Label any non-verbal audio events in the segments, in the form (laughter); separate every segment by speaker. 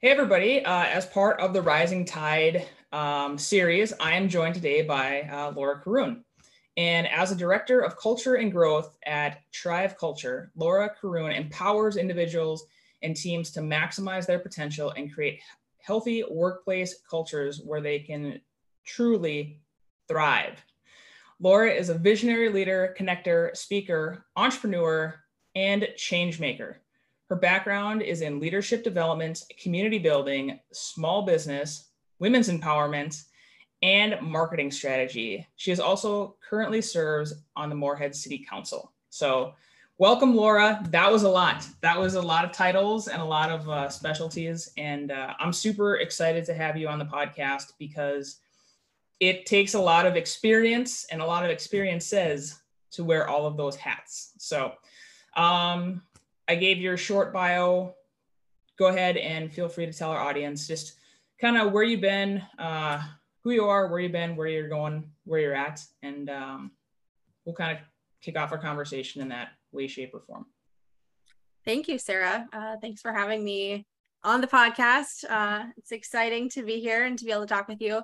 Speaker 1: Hey, everybody. Uh, as part of the Rising Tide um, series, I am joined today by uh, Laura Caroon. And as a director of culture and growth at Trive Culture, Laura Caroon empowers individuals and teams to maximize their potential and create healthy workplace cultures where they can truly thrive. Laura is a visionary leader, connector, speaker, entrepreneur, and change maker. Her background is in leadership development, community building, small business, women's empowerment, and marketing strategy. She is also currently serves on the Moorhead City Council. So, welcome, Laura. That was a lot. That was a lot of titles and a lot of uh, specialties. And uh, I'm super excited to have you on the podcast because it takes a lot of experience and a lot of experiences to wear all of those hats. So, um, I gave your short bio. Go ahead and feel free to tell our audience just kind of where you've been, uh, who you are, where you've been, where you're going, where you're at, and um, we'll kind of kick off our conversation in that way, shape, or form.
Speaker 2: Thank you, Sarah. Uh, thanks for having me on the podcast. Uh, it's exciting to be here and to be able to talk with you.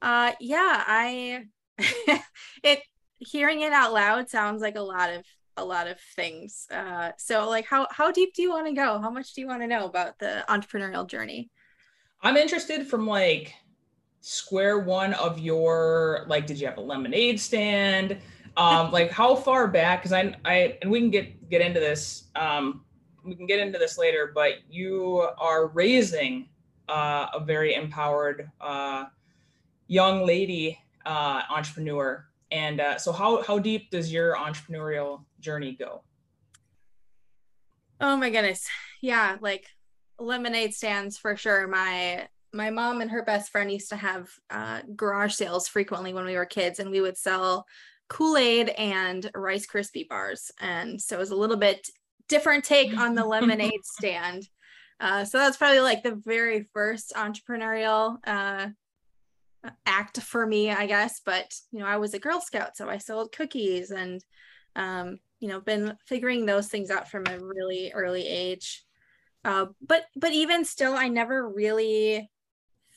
Speaker 2: Uh, yeah, I (laughs) it hearing it out loud sounds like a lot of a lot of things. Uh, so like how how deep do you want to go? How much do you want to know about the entrepreneurial journey?
Speaker 1: I'm interested from like square one of your like did you have a lemonade stand? Um (laughs) like how far back cuz I I and we can get get into this um we can get into this later, but you are raising uh, a very empowered uh, young lady uh, entrepreneur. And uh, so, how how deep does your entrepreneurial journey go?
Speaker 2: Oh my goodness. Yeah, like lemonade stands for sure. My my mom and her best friend used to have uh, garage sales frequently when we were kids, and we would sell Kool-Aid and Rice Krispie bars. And so it was a little bit different take on the lemonade (laughs) stand. Uh, so that's probably like the very first entrepreneurial uh, act for me, I guess. But you know, I was a Girl Scout, so I sold cookies and um, you know been figuring those things out from a really early age. Uh, but but even still i never really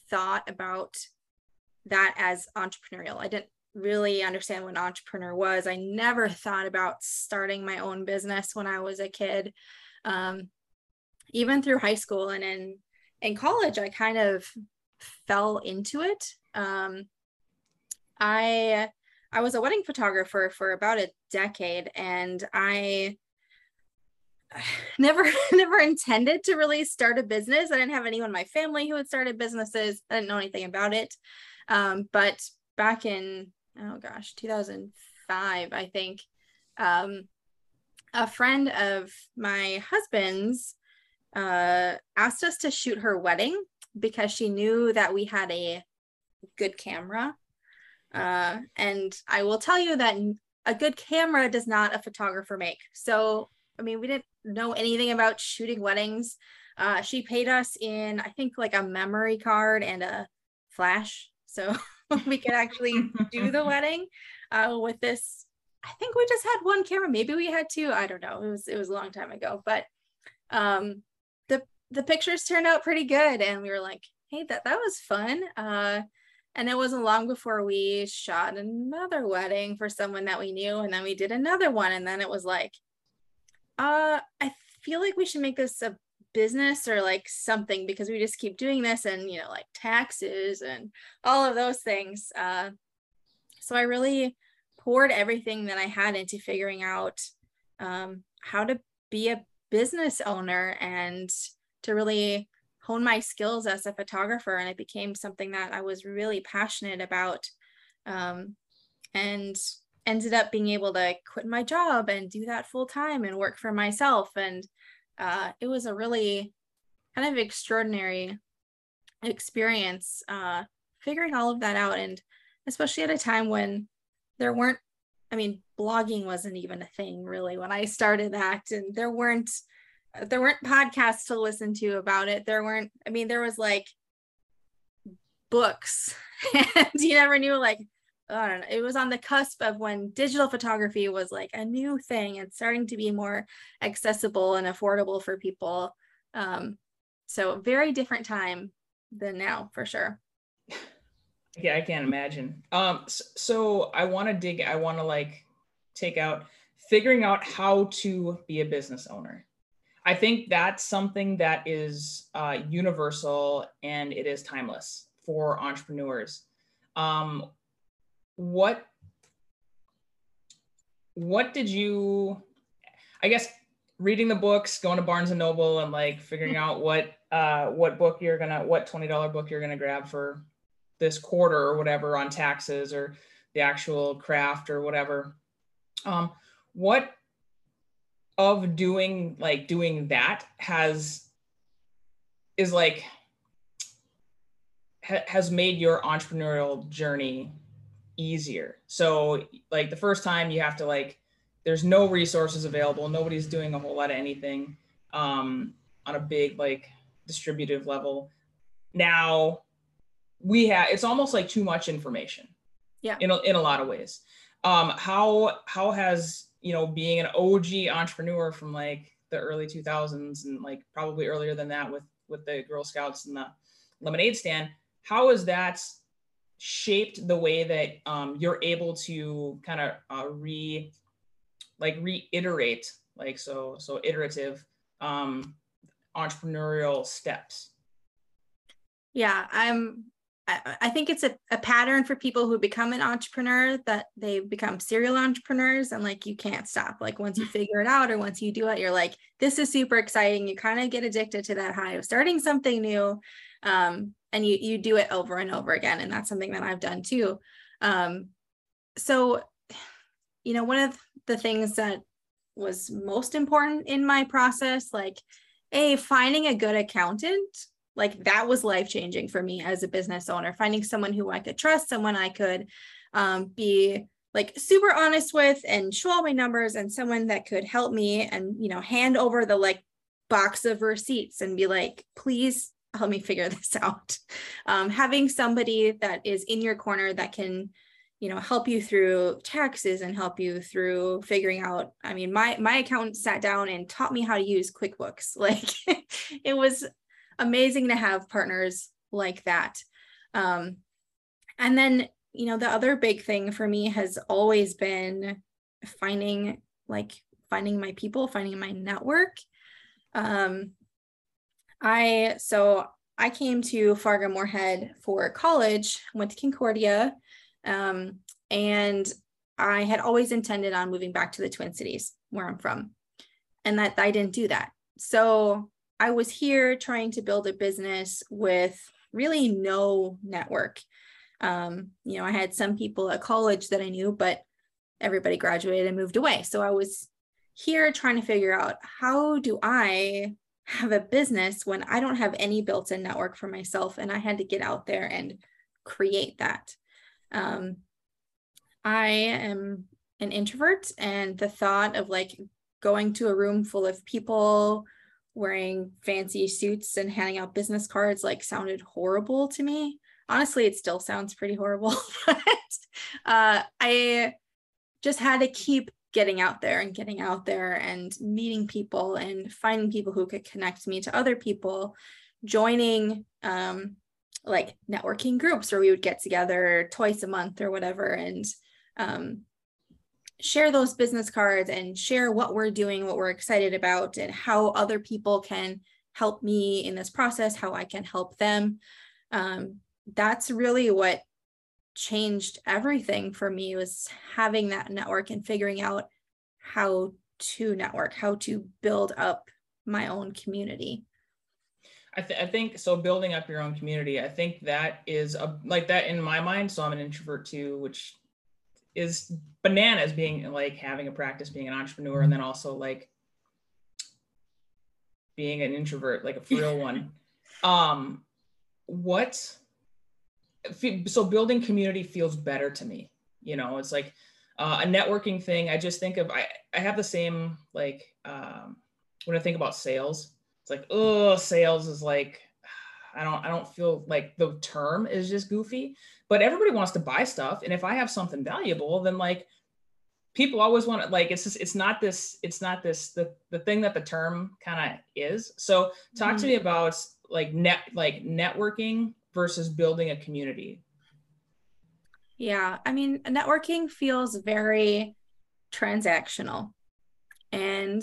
Speaker 2: thought about that as entrepreneurial. I didn't really understand what an entrepreneur was. I never thought about starting my own business when i was a kid. Um, even through high school and in in college i kind of fell into it. Um, i I was a wedding photographer for about a decade and I (sighs) never (laughs) never intended to really start a business. I didn't have anyone in my family who had started businesses. I didn't know anything about it. Um, but back in oh gosh, 2005, I think, um, a friend of my husband's uh, asked us to shoot her wedding because she knew that we had a good camera uh, and I will tell you that a good camera does not a photographer make. So, I mean, we didn't know anything about shooting weddings. Uh, she paid us in, I think, like a memory card and a flash. So (laughs) we could actually do the (laughs) wedding uh, with this. I think we just had one camera. Maybe we had two. I don't know. It was it was a long time ago, but um, the the pictures turned out pretty good, and we were like, hey, that that was fun. Uh, and it wasn't long before we shot another wedding for someone that we knew. And then we did another one. And then it was like, uh, I feel like we should make this a business or like something because we just keep doing this and, you know, like taxes and all of those things. Uh, so I really poured everything that I had into figuring out um, how to be a business owner and to really hone my skills as a photographer and it became something that I was really passionate about um, and ended up being able to quit my job and do that full time and work for myself. And uh, it was a really kind of extraordinary experience uh, figuring all of that out. And especially at a time when there weren't I mean blogging wasn't even a thing really when I started that and there weren't there weren't podcasts to listen to about it. There weren't, I mean, there was like books, (laughs) and you never knew, like, I don't know, it was on the cusp of when digital photography was like a new thing and starting to be more accessible and affordable for people. Um, So very different time than now for sure.
Speaker 1: Yeah, I can't imagine. Um, so I want to dig. I want to like take out figuring out how to be a business owner. I think that's something that is uh, universal and it is timeless for entrepreneurs. Um, what what did you? I guess reading the books, going to Barnes and Noble, and like figuring out what uh, what book you're gonna, what twenty dollar book you're gonna grab for this quarter or whatever on taxes or the actual craft or whatever. Um, what of doing like doing that has is like ha, has made your entrepreneurial journey easier. So like the first time you have to like there's no resources available, nobody's doing a whole lot of anything um, on a big like distributive level. Now we have it's almost like too much information
Speaker 2: yeah
Speaker 1: in a, in a lot of ways um how how has you know being an og entrepreneur from like the early 2000s and like probably earlier than that with with the girl scouts and the lemonade stand how has that shaped the way that um, you're able to kind of uh, re like reiterate like so so iterative um entrepreneurial steps?
Speaker 2: Yeah i'm I, think it's a, a pattern for people who become an entrepreneur that they become serial entrepreneurs and like you can't stop. Like once you (laughs) figure it out or once you do it, you're like, this is super exciting. You kind of get addicted to that high of starting something new. Um, and you you do it over and over again. And that's something that I've done too. Um, so, you know, one of the things that was most important in my process, like a finding a good accountant like that was life changing for me as a business owner finding someone who i could trust someone i could um, be like super honest with and show all my numbers and someone that could help me and you know hand over the like box of receipts and be like please help me figure (laughs) this out. Um, having somebody that is in your corner that can you know help you through taxes and help you through figuring out i mean my my accountant sat down and taught me how to use quickbooks. (laughs) Like it was amazing to have partners like that. Um, and then, you know, the other big thing for me has always been finding like finding my people, finding my network. Um, I so I came to Fargo Moorhead for college, went to Concordia, um, and I had always intended on moving back to the Twin Cities, where I'm from, and that I didn't do that. So I was here trying to build a business with really no network. Um, you know, I had some people at college that I knew, but everybody graduated and moved away. So I was here trying to figure out how do I have a business when I don't have any built in network for myself? And I had to get out there and create that. Um, I am an introvert, and the thought of like going to a room full of people wearing fancy suits and handing out business cards like sounded horrible to me. Honestly, it still sounds pretty horrible, (laughs) but uh, I just had to keep getting out there and getting out there and meeting people and finding people who could connect me to other people, joining um, like networking groups where we would get together twice a month or whatever and um, share those business cards and share what we're doing, what we're excited about, and how other people can help me in this process, how I can help them. Um, that's really what changed everything for me was having that network and figuring out how to network, how to build up my own community.
Speaker 1: I, th- I, think so building up your own community i think that is a, like that in my mind so i'm an introvert too which is bananas being like having a practice being an entrepreneur and then also like being an introvert like a real one. (laughs) Um what so building community feels better to me you know? It's like uh, a networking thing. I just think of i i have the same like um when i think about sales it's like oh sales is like I don't I don't feel like the term is just goofy, but everybody wants to buy stuff and if I have something valuable then like people always want to like it's just it's not this it's not this the the thing that the term kind of is. So talk mm-hmm. to me about like net like networking versus building a community
Speaker 2: yeah i mean networking feels very transactional and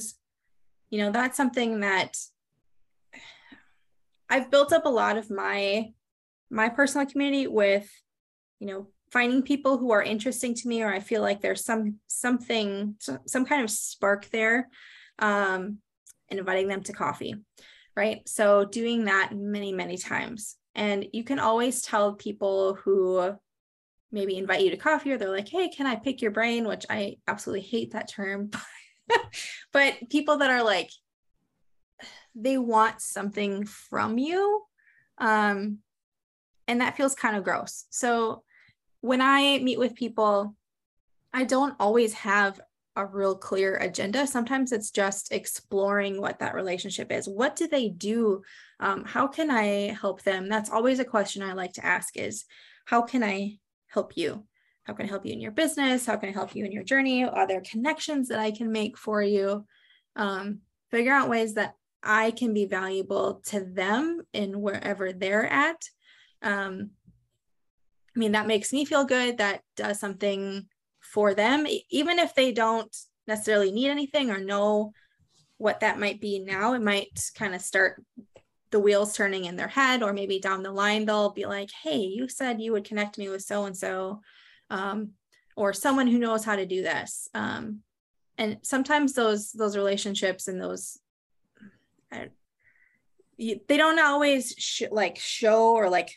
Speaker 2: you know that's something that i've built up a lot of my my personal community with you know finding people who are interesting to me or i feel like there's some something some kind of spark there um and inviting them to coffee right? So doing that many many times. And you can always tell people who maybe invite you to coffee or they're like hey can i pick your brain? Which i absolutely hate that term. (laughs) But people that are like they want something from you um and that feels kind of gross so when I meet with people, I don't always have a real clear agenda. Sometimes it's just exploring what that relationship is. What do they do? Um, how can I help them? That's always a question I like to ask is how can I help you? How can I help you in your business? How can I help you in your journey? Are there connections that I can make for you? Um, figure out ways that I can be valuable to them in wherever they're at. Um, I mean, that makes me feel good. That does something for them, even if they don't necessarily need anything or know what that might be now. It might kind of start the wheels turning in their head, or maybe down the line, they'll be like, Hey, you said you would connect me with so and so, or someone who knows how to do this. Um, and sometimes those those relationships and those they don't always sh- like show or like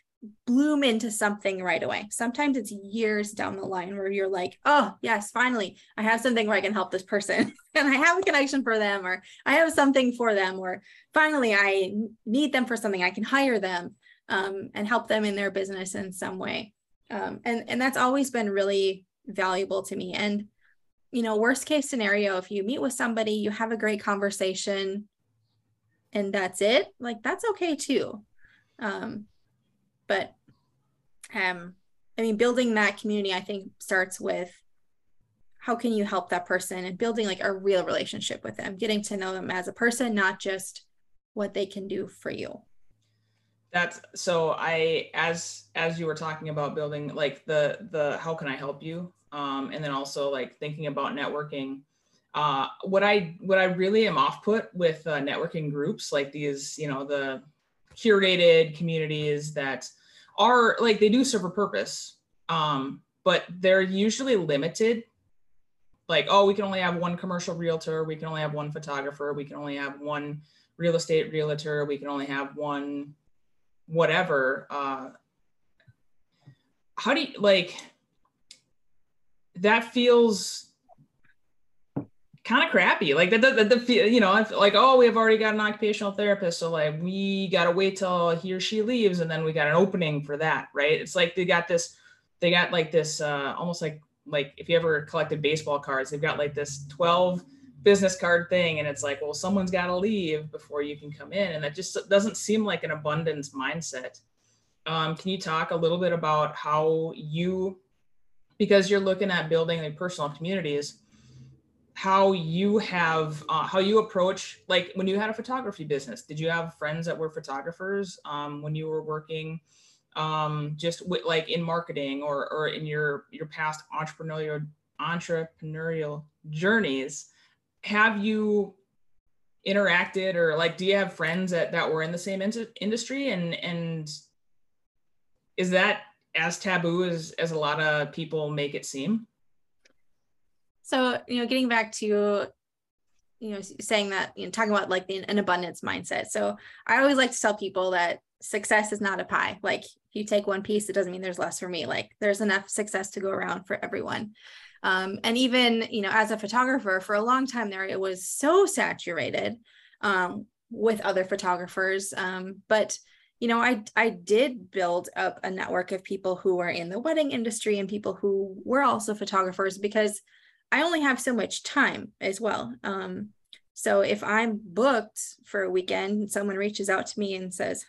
Speaker 2: bloom into something right away. Sometimes it's years down the line where you're like, oh, yes, finally, I have something where I can help this person (laughs) and I have a connection for them, or I have something for them, or finally, I need them for something. I can hire them um, and help them in their business in some way. Um, and, and that's always been really valuable to me. And, you know, worst case scenario, if you meet with somebody, you have a great conversation and that's it, like that's okay too. Um, but um, I mean, building that community, I think, starts with how can you help that person and building like a real relationship with them, getting to know them as a person, not just what they can do for you.
Speaker 1: That's so I as as you were talking about building like the the how can I help you? Um, and then also like thinking about networking. Uh, what I what I really am off put with uh, networking groups like these, you know, the curated communities that are like they do serve a purpose um but they're usually limited. Like oh we can only have one commercial realtor we can only have one photographer we can only have one real estate realtor we can only have one whatever uh how do you like that feels kind of crappy. Like the, the, the, you know, like, oh, we have already got an occupational therapist. So like, we got to wait till he or she leaves. And then we got an opening for that. Right. It's like, they got this, they got like this, uh, almost like, like if you ever collected baseball cards, they've got like this 12 business card thing. And it's like, well, someone's got to leave before you can come in. And that just doesn't seem like an abundance mindset. Um, can you talk a little bit about how you, because you're looking at building a personal communities, how you have uh, how you approach like when you had a photography business did you have friends that were photographers um, when you were working um, just with, like in marketing or or in your your past entrepreneurial entrepreneurial journeys? Have you interacted or like do you have friends that that were in the same in- industry? And and is that as taboo as as a lot of people make it seem
Speaker 2: so, you know, getting back to, you know, saying that, you know, talking about like the, an abundance mindset. So I always like to tell people that success is not a pie. Like if you take one piece, it doesn't mean there's less for me. Like there's enough success to go around for everyone. Um, and even, you know, as a photographer for a long time there, it was so saturated um, with other photographers. Um, but you know, I I did build up a network of people who were in the wedding industry and people who were also photographers because I only have so much time as well. Um, so if I'm booked for a weekend, someone reaches out to me and says,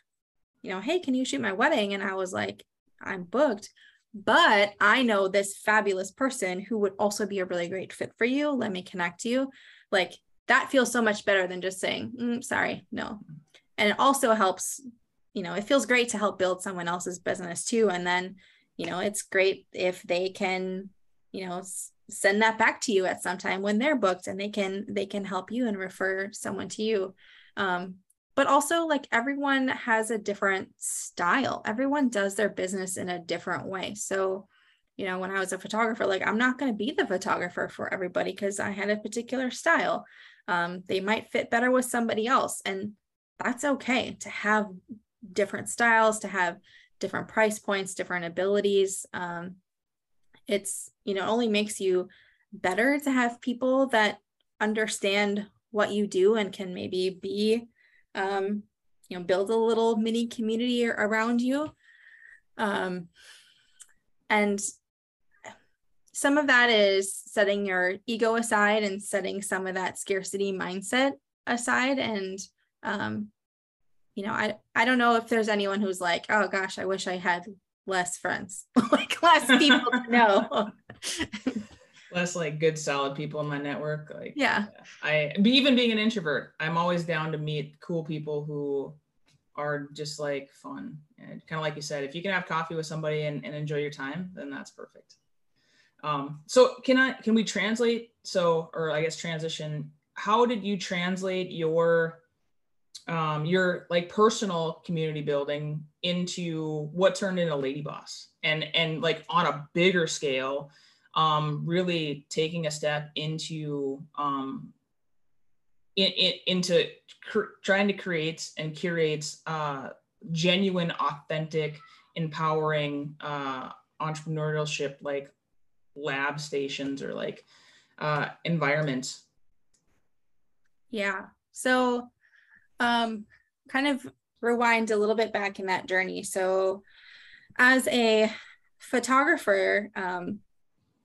Speaker 2: you know, hey, can you shoot my wedding? And I was like, I'm booked, but I know this fabulous person who would also be a really great fit for you. Let me connect you. Like that feels so much better than just saying, mm, sorry, no. And it also helps you know, it feels great to help build someone else's business too. And then, you know, it's great if they can, you know, send that back to you at some time when they're booked and they can they can help you and refer someone to you. Um, but also like everyone has a different style. Everyone does their business in a different way. So you know when i was a photographer like i'm not going to be the photographer for everybody because i had a particular style. Um, they might fit better with somebody else and that's okay to have different styles to have different price points different abilities. Um, it's you know only makes you better to have people that understand what you do and can maybe be um, you know build a little mini community around you. Um, and some of that is setting your ego aside and setting some of that scarcity mindset aside and um, you know i i don't know if there's anyone who's like oh gosh i wish i had less friends. (laughs) Like less people to (laughs) know.
Speaker 1: Less like good solid people in my network like
Speaker 2: yeah.
Speaker 1: i even being an introvert i'm always down to meet cool people who are just like fun. And kind of like you said if you can have coffee with somebody and, and enjoy your time then that's perfect. Um, so can i can we translate? So or i guess transition how did you translate your um, your like personal community building into what turned into lady boss and and like on a bigger scale um, really taking a step into um, in, in, into cr- trying to create and curate uh, genuine, authentic, empowering uh, entrepreneurship like lab stations or like uh, environments.
Speaker 2: Yeah. So, um, kind of rewind a little bit back in that journey. So, as a photographer, um,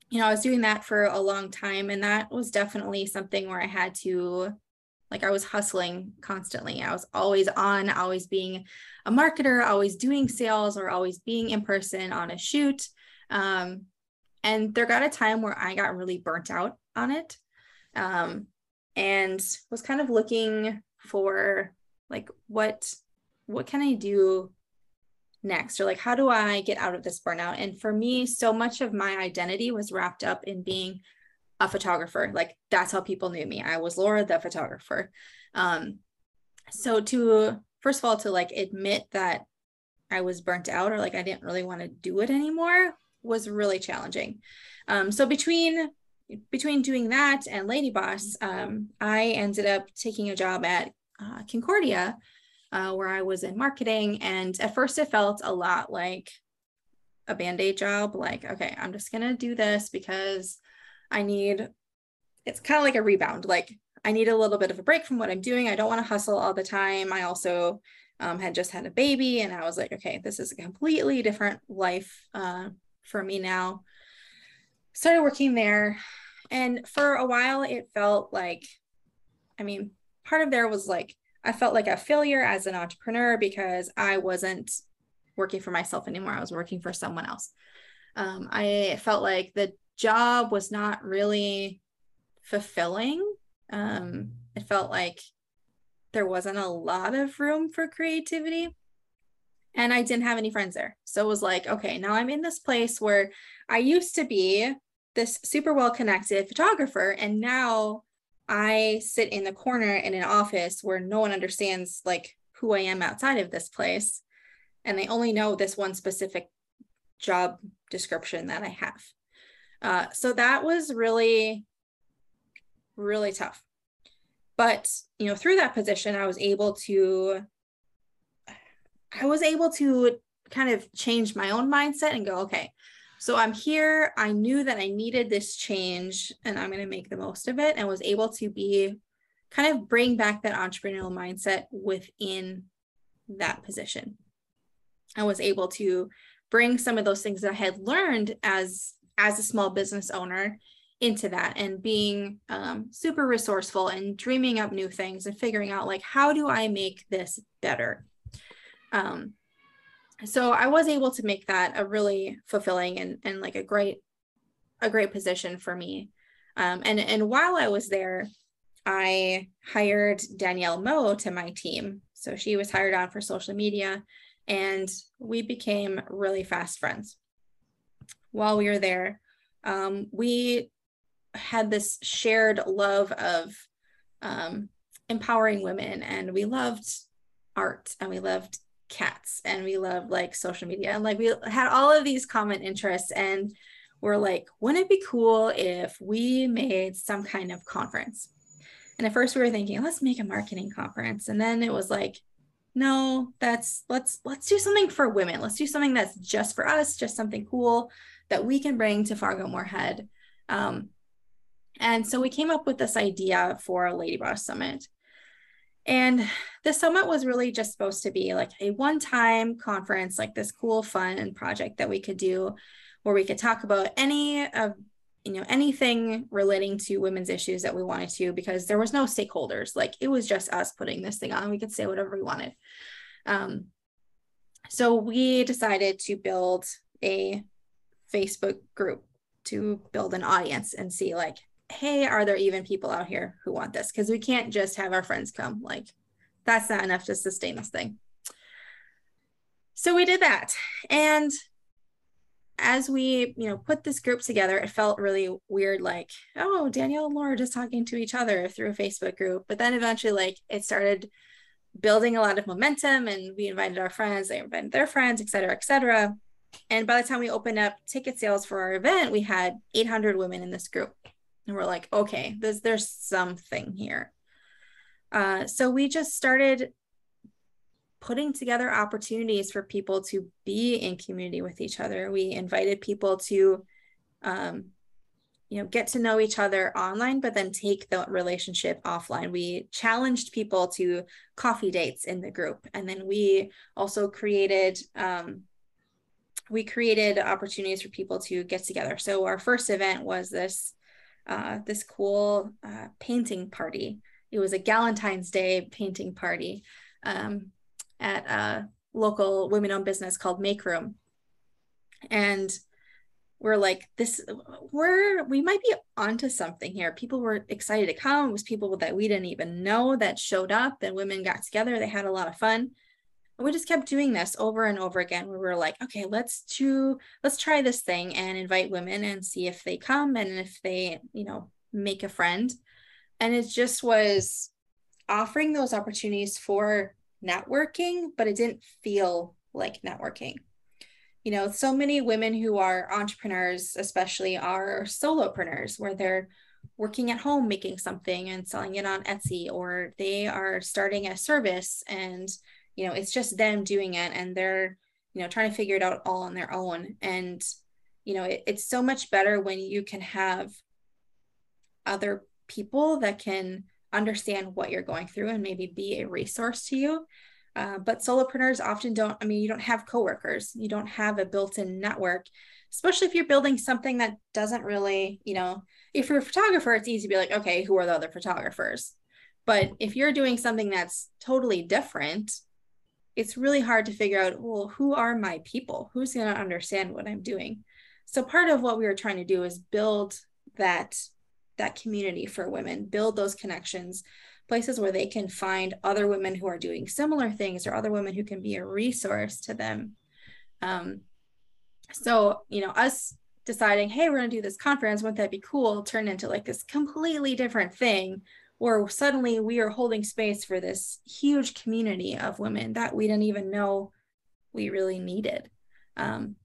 Speaker 2: you know, I was doing that for a long time. And that was definitely something where I had to, like, I was hustling constantly. I was always on, always being a marketer, always doing sales, or always being in person on a shoot. Um, and there got a time where I got really burnt out on it um, and was kind of looking for, like, what what can I do next? Or like how do i get out of this burnout? And for me so much of my identity was wrapped up in being a photographer. Like that's how people knew me. I was laura the photographer. Um so to first of all to like admit that i was burnt out or like i didn't really want to do it anymore was really challenging. Um so between between doing that and lady boss um i ended up taking a job at uh, concordia uh, where I was in marketing. And at first, it felt a lot like a band aid job. Like, okay, I'm just going to do this because I need, it's kind of like a rebound. Like, I need a little bit of a break from what I'm doing. I don't want to hustle all the time. I also um, had just had a baby, and I was like, okay, this is a completely different life uh, for me now. Started working there. And for a while, it felt like, I mean, part of there was like, I felt like a failure as an entrepreneur because I wasn't working for myself anymore. I was working for someone else. Um, I felt like the job was not really fulfilling. Um, it felt like there wasn't a lot of room for creativity. And I didn't have any friends there. So it was like, okay, now I'm in this place where I used to be this super well connected photographer. And now I sit in the corner in an office where no one understands like who I am outside of this place. And they only know this one specific job description that I have. Uh, so that was really, really tough. But, you know, through that position, I was able to, I was able to kind of change my own mindset and go, okay, so I'm here. I knew that I needed this change and I'm going to make the most of it and was able to be kind of bring back that entrepreneurial mindset within that position. I was able to bring some of those things that I had learned as as a small business owner into that and being um, super resourceful and dreaming up new things and figuring out like how do I make this better. Um, so I was able to make that a really fulfilling and, and like a great a great position for me. Um, and and while I was there, I hired Danielle Moe to my team. So she was hired on for social media and we became really fast friends. While we were there, um, we had this shared love of um, empowering women and we loved art and we loved cats and we love like social media and like we had all of these common interests and we're like wouldn't it be cool if we made some kind of conference? And at first we were thinking let's make a marketing conference and then it was like no that's let's let's do something for women. Let's do something that's just for us just something cool that we can bring to fargo moorhead. Um, and so we came up with this idea for a lady boss summit and the summit was really just supposed to be like a one time conference, like this cool, fun project that we could do where we could talk about any of you know anything relating to women's issues that we wanted to because there was no stakeholders. Like it was just us putting this thing on. We could say whatever we wanted. Um, so we decided to build a facebook group to build an audience and see like hey, are there even people out here who want this? Because we can't just have our friends come. Like, that's not enough to sustain this thing. So we did that. And as we, you know, put this group together, it felt really weird, like, oh, Danielle and Laura just talking to each other through a Facebook group. But then eventually, like, it started building a lot of momentum and we invited our friends, they invited their friends, et cetera, et cetera. And by the time we opened up ticket sales for our event, we had 800 women in this group and we're like okay there's there's something here. Uh, so we just started putting together opportunities for people to be in community with each other. We invited people to um, you know get to know each other online but then take the relationship offline. We challenged people to coffee dates in the group. And then we also created um, we created opportunities for people to get together. So our first event was this uh, this cool uh, painting party. It was a Galentine's Day painting party um, at a local women owned business called Make Room. And we're like, this, we're, we might be onto something here. People were excited to come. It was people that we didn't even know that showed up and women got together. They had a lot of fun we just kept doing this over and over again. We were like okay let's do let's try this thing and invite women and see if they come and if they you know make a friend. And it just was offering those opportunities for networking but it didn't feel like networking. You know so many women who are entrepreneurs especially are solopreneurs where they're working at home making something and selling it on Etsy or they are starting a service and you know it's just them doing it and they're you know trying to figure it out all on their own. And you know it, it's so much better when you can have other people that can understand what you're going through and maybe be a resource to you. Uh, but solopreneurs often don't i mean you don't have coworkers. You don't have a built-in network especially if you're building something that doesn't really you know if you're a photographer it's easy to be like okay who are the other photographers? But if you're doing something that's totally different it's really hard to figure out, well, who are my people? Who's going to understand what I'm doing? So part of what we were trying to do is build that that community for women, build those connections, places where they can find other women who are doing similar things or other women who can be a resource to them. Um, so, you know, us deciding, hey, we're going to do this conference, wouldn't that be cool? Turned into like this completely different thing or suddenly we are holding space for this huge community of women that we didn't even know we really needed. Um,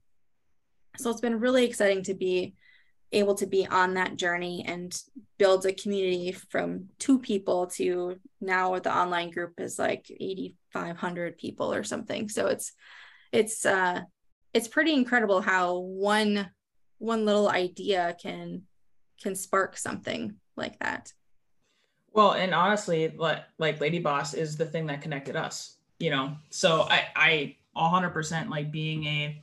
Speaker 2: so it's been really exciting to be able to be on that journey and build a community from two people to now the online group is like 8500 people or something so it's it's uh it's pretty incredible how one one little idea can can spark something like that
Speaker 1: well, and honestly, like Lady Boss is the thing that connected us, you know. So I I 100% like being a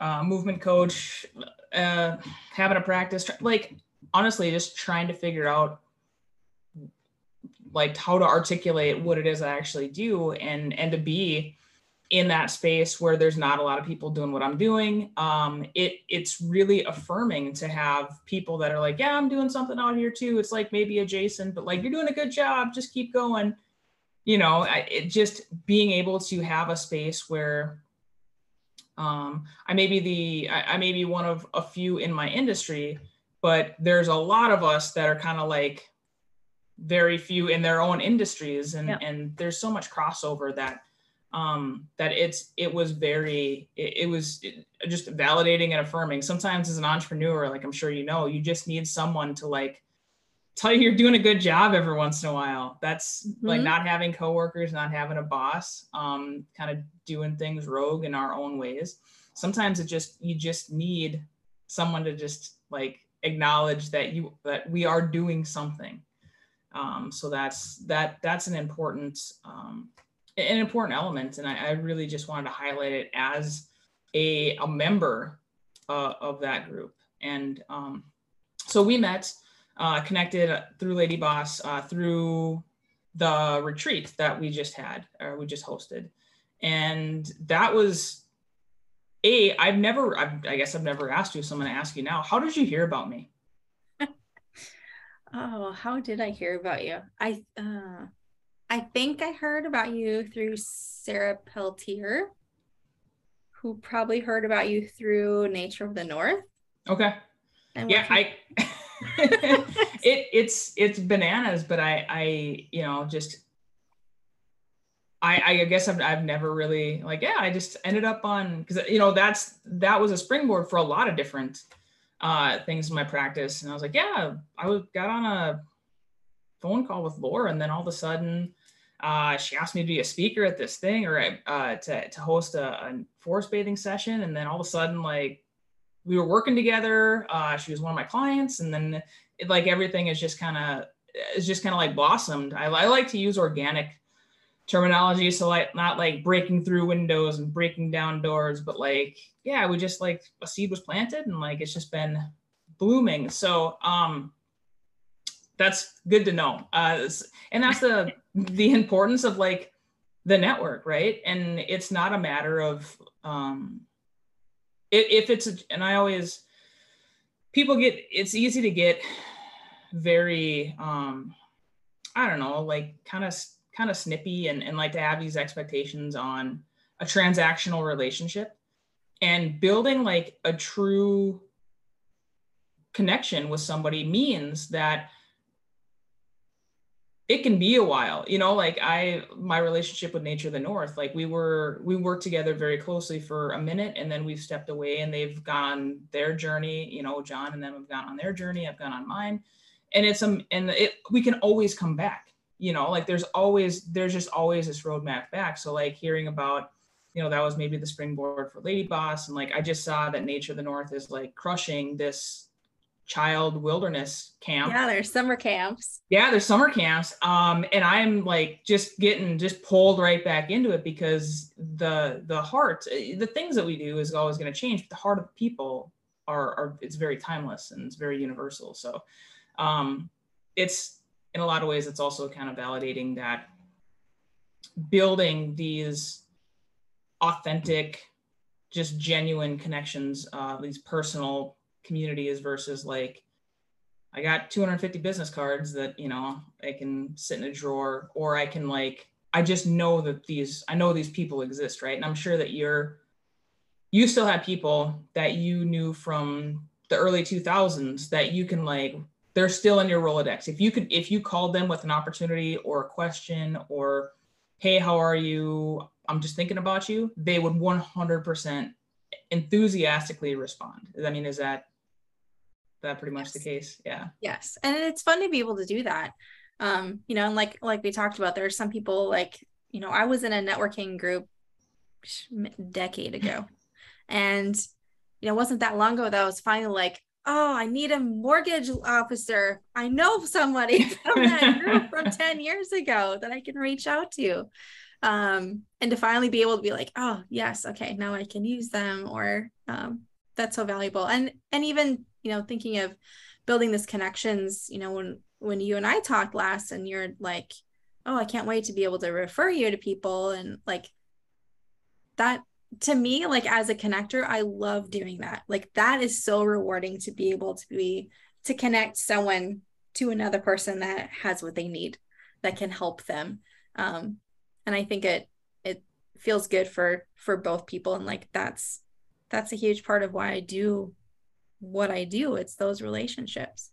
Speaker 1: uh, movement coach, uh, having a practice, like honestly, just trying to figure out like how to articulate what it is I actually do and and to be in that space where there's not a lot of people doing what I'm doing. Um, it it's really affirming to have people that are like, yeah, I'm doing something out here too. It's like maybe adjacent, but like you're doing a good job. Just keep going. you know, I, it just being able to have a space where um, I may be the I, I may be one of a few in my industry, but there's a lot of us that are kind of like very few in their own industries, and and there's so much crossover that um, that it's it was very it, it was just validating and affirming. Sometimes as an entrepreneur, like I'm sure you know, you just need someone to like tell you you're doing a good job every once in a while. That's mm-hmm. like not having coworkers, not having a boss, um, kind of doing things rogue in our own ways. Sometimes it just you just need someone to just like acknowledge that you that we are doing something. Um, so that's that that's an important um, an important element, and I, I really just wanted to highlight it as a a member uh, of that group. And um, so we met uh, connected through Lady Boss uh, through the retreat that we just had or we just hosted, and that was a I've never I've, I guess I've never asked you, so I'm going to ask you now. How did you hear about me? (laughs)
Speaker 2: oh, how did I hear about you? I uh, I think I heard about you through Sarah Peltier, who probably heard about you through Nature of the North.
Speaker 1: Okay. And yeah, I (laughs) (laughs) it it's it's bananas, but I I you know just I I guess I've I've never really like yeah I just ended up on because you know that's that was a springboard for a lot of different uh things in my practice and I was like yeah I was got on a phone call with Laura and then all of a sudden uh, she asked me to be a speaker at this thing or uh, to, to host a, a forest bathing session and then all of a sudden like we were working together. Uh, she was one of my clients, and then it, like everything is just kind of is just kind of like blossomed. I, I like to use organic terminology, so like not like breaking through windows and breaking down doors, but like yeah, we just like a seed was planted and like it's just been blooming. So um, that's good to know. Uh, and that's the the importance of like the network, right? And it's not a matter of um, if it's a, and I always people get it's easy to get very um I don't know, like kind of kind of snippy and, and like to have these expectations on a transactional relationship and building like a true connection with somebody means that it can be a while you know like i my relationship with nature the north like we were we worked together very closely for a minute and then we've stepped away and they've gone their journey you know john and them have gone on their journey i've gone on mine. And it's um and it we can always come back you know like there's always there's just always this roadmap back. So like hearing about you know that was maybe the springboard for lady boss and like i just saw that nature the north is like crushing this child wilderness camp.
Speaker 2: Yeah, there's summer camps.
Speaker 1: Yeah, there's summer camps. Um, and I'm like just getting just pulled right back into it because the the heart, the things that we do is always going to change, but the heart of people are are it's very timeless and it's very universal. So um, it's in a lot of ways it's also kind of validating that building these authentic just genuine connections uh, these personal community is versus like I got 250 business cards that, you know, I can sit in a drawer or I can like I just know that these I know these people exist, right? And I'm sure that you're you still have people that you knew from the early 2000s that you can like they're still in your Rolodex. If you could if you called them with an opportunity or a question or hey, how are you? I'm just thinking about you, they would 100% enthusiastically respond. I mean, is that that pretty much yes. the case yeah.
Speaker 2: Yes and it's fun to be able to do that. Um you know and like like we talked about there are some people like you know i was in a networking group decade ago (laughs) and you know it wasn't that long ago that i was finally like oh i need a mortgage officer. I know somebody (laughs) from that group from 10 years ago that i can reach out to. Um and to finally be able to be like oh yes okay now i can use them or um that's so valuable. And and even you know thinking of building this connections you know when when you and i talked last and you're like oh i can't wait to be able to refer you to people. And like that to me like as a connector i love doing that. Like that is so rewarding to be able to be to connect someone to another person that has what they need that can help them. Um and i think it it feels good for for both people. And like that's that's a huge part of why i do what i do it's those relationships.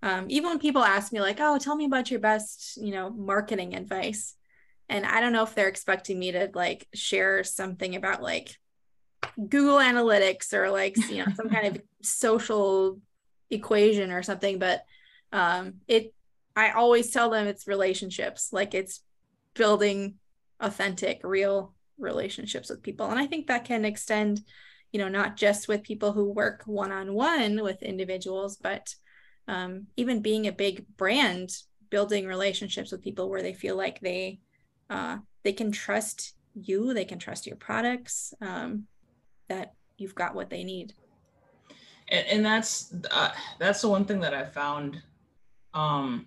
Speaker 2: Um, even when people ask me like oh tell me about your best you know marketing advice and i don't know if they're expecting me to like share something about like google analytics or like you know some kind of (laughs) social equation or something but um it i always tell them it's relationships like it's building authentic real relationships with people and i think that can extend you know not just with people who work one-on-one with individuals but um, even being a big brand building relationships with people where they feel like they uh, they can trust you they can trust your products um, that you've got what they need.
Speaker 1: And, and that's uh, that's the one thing that i found um,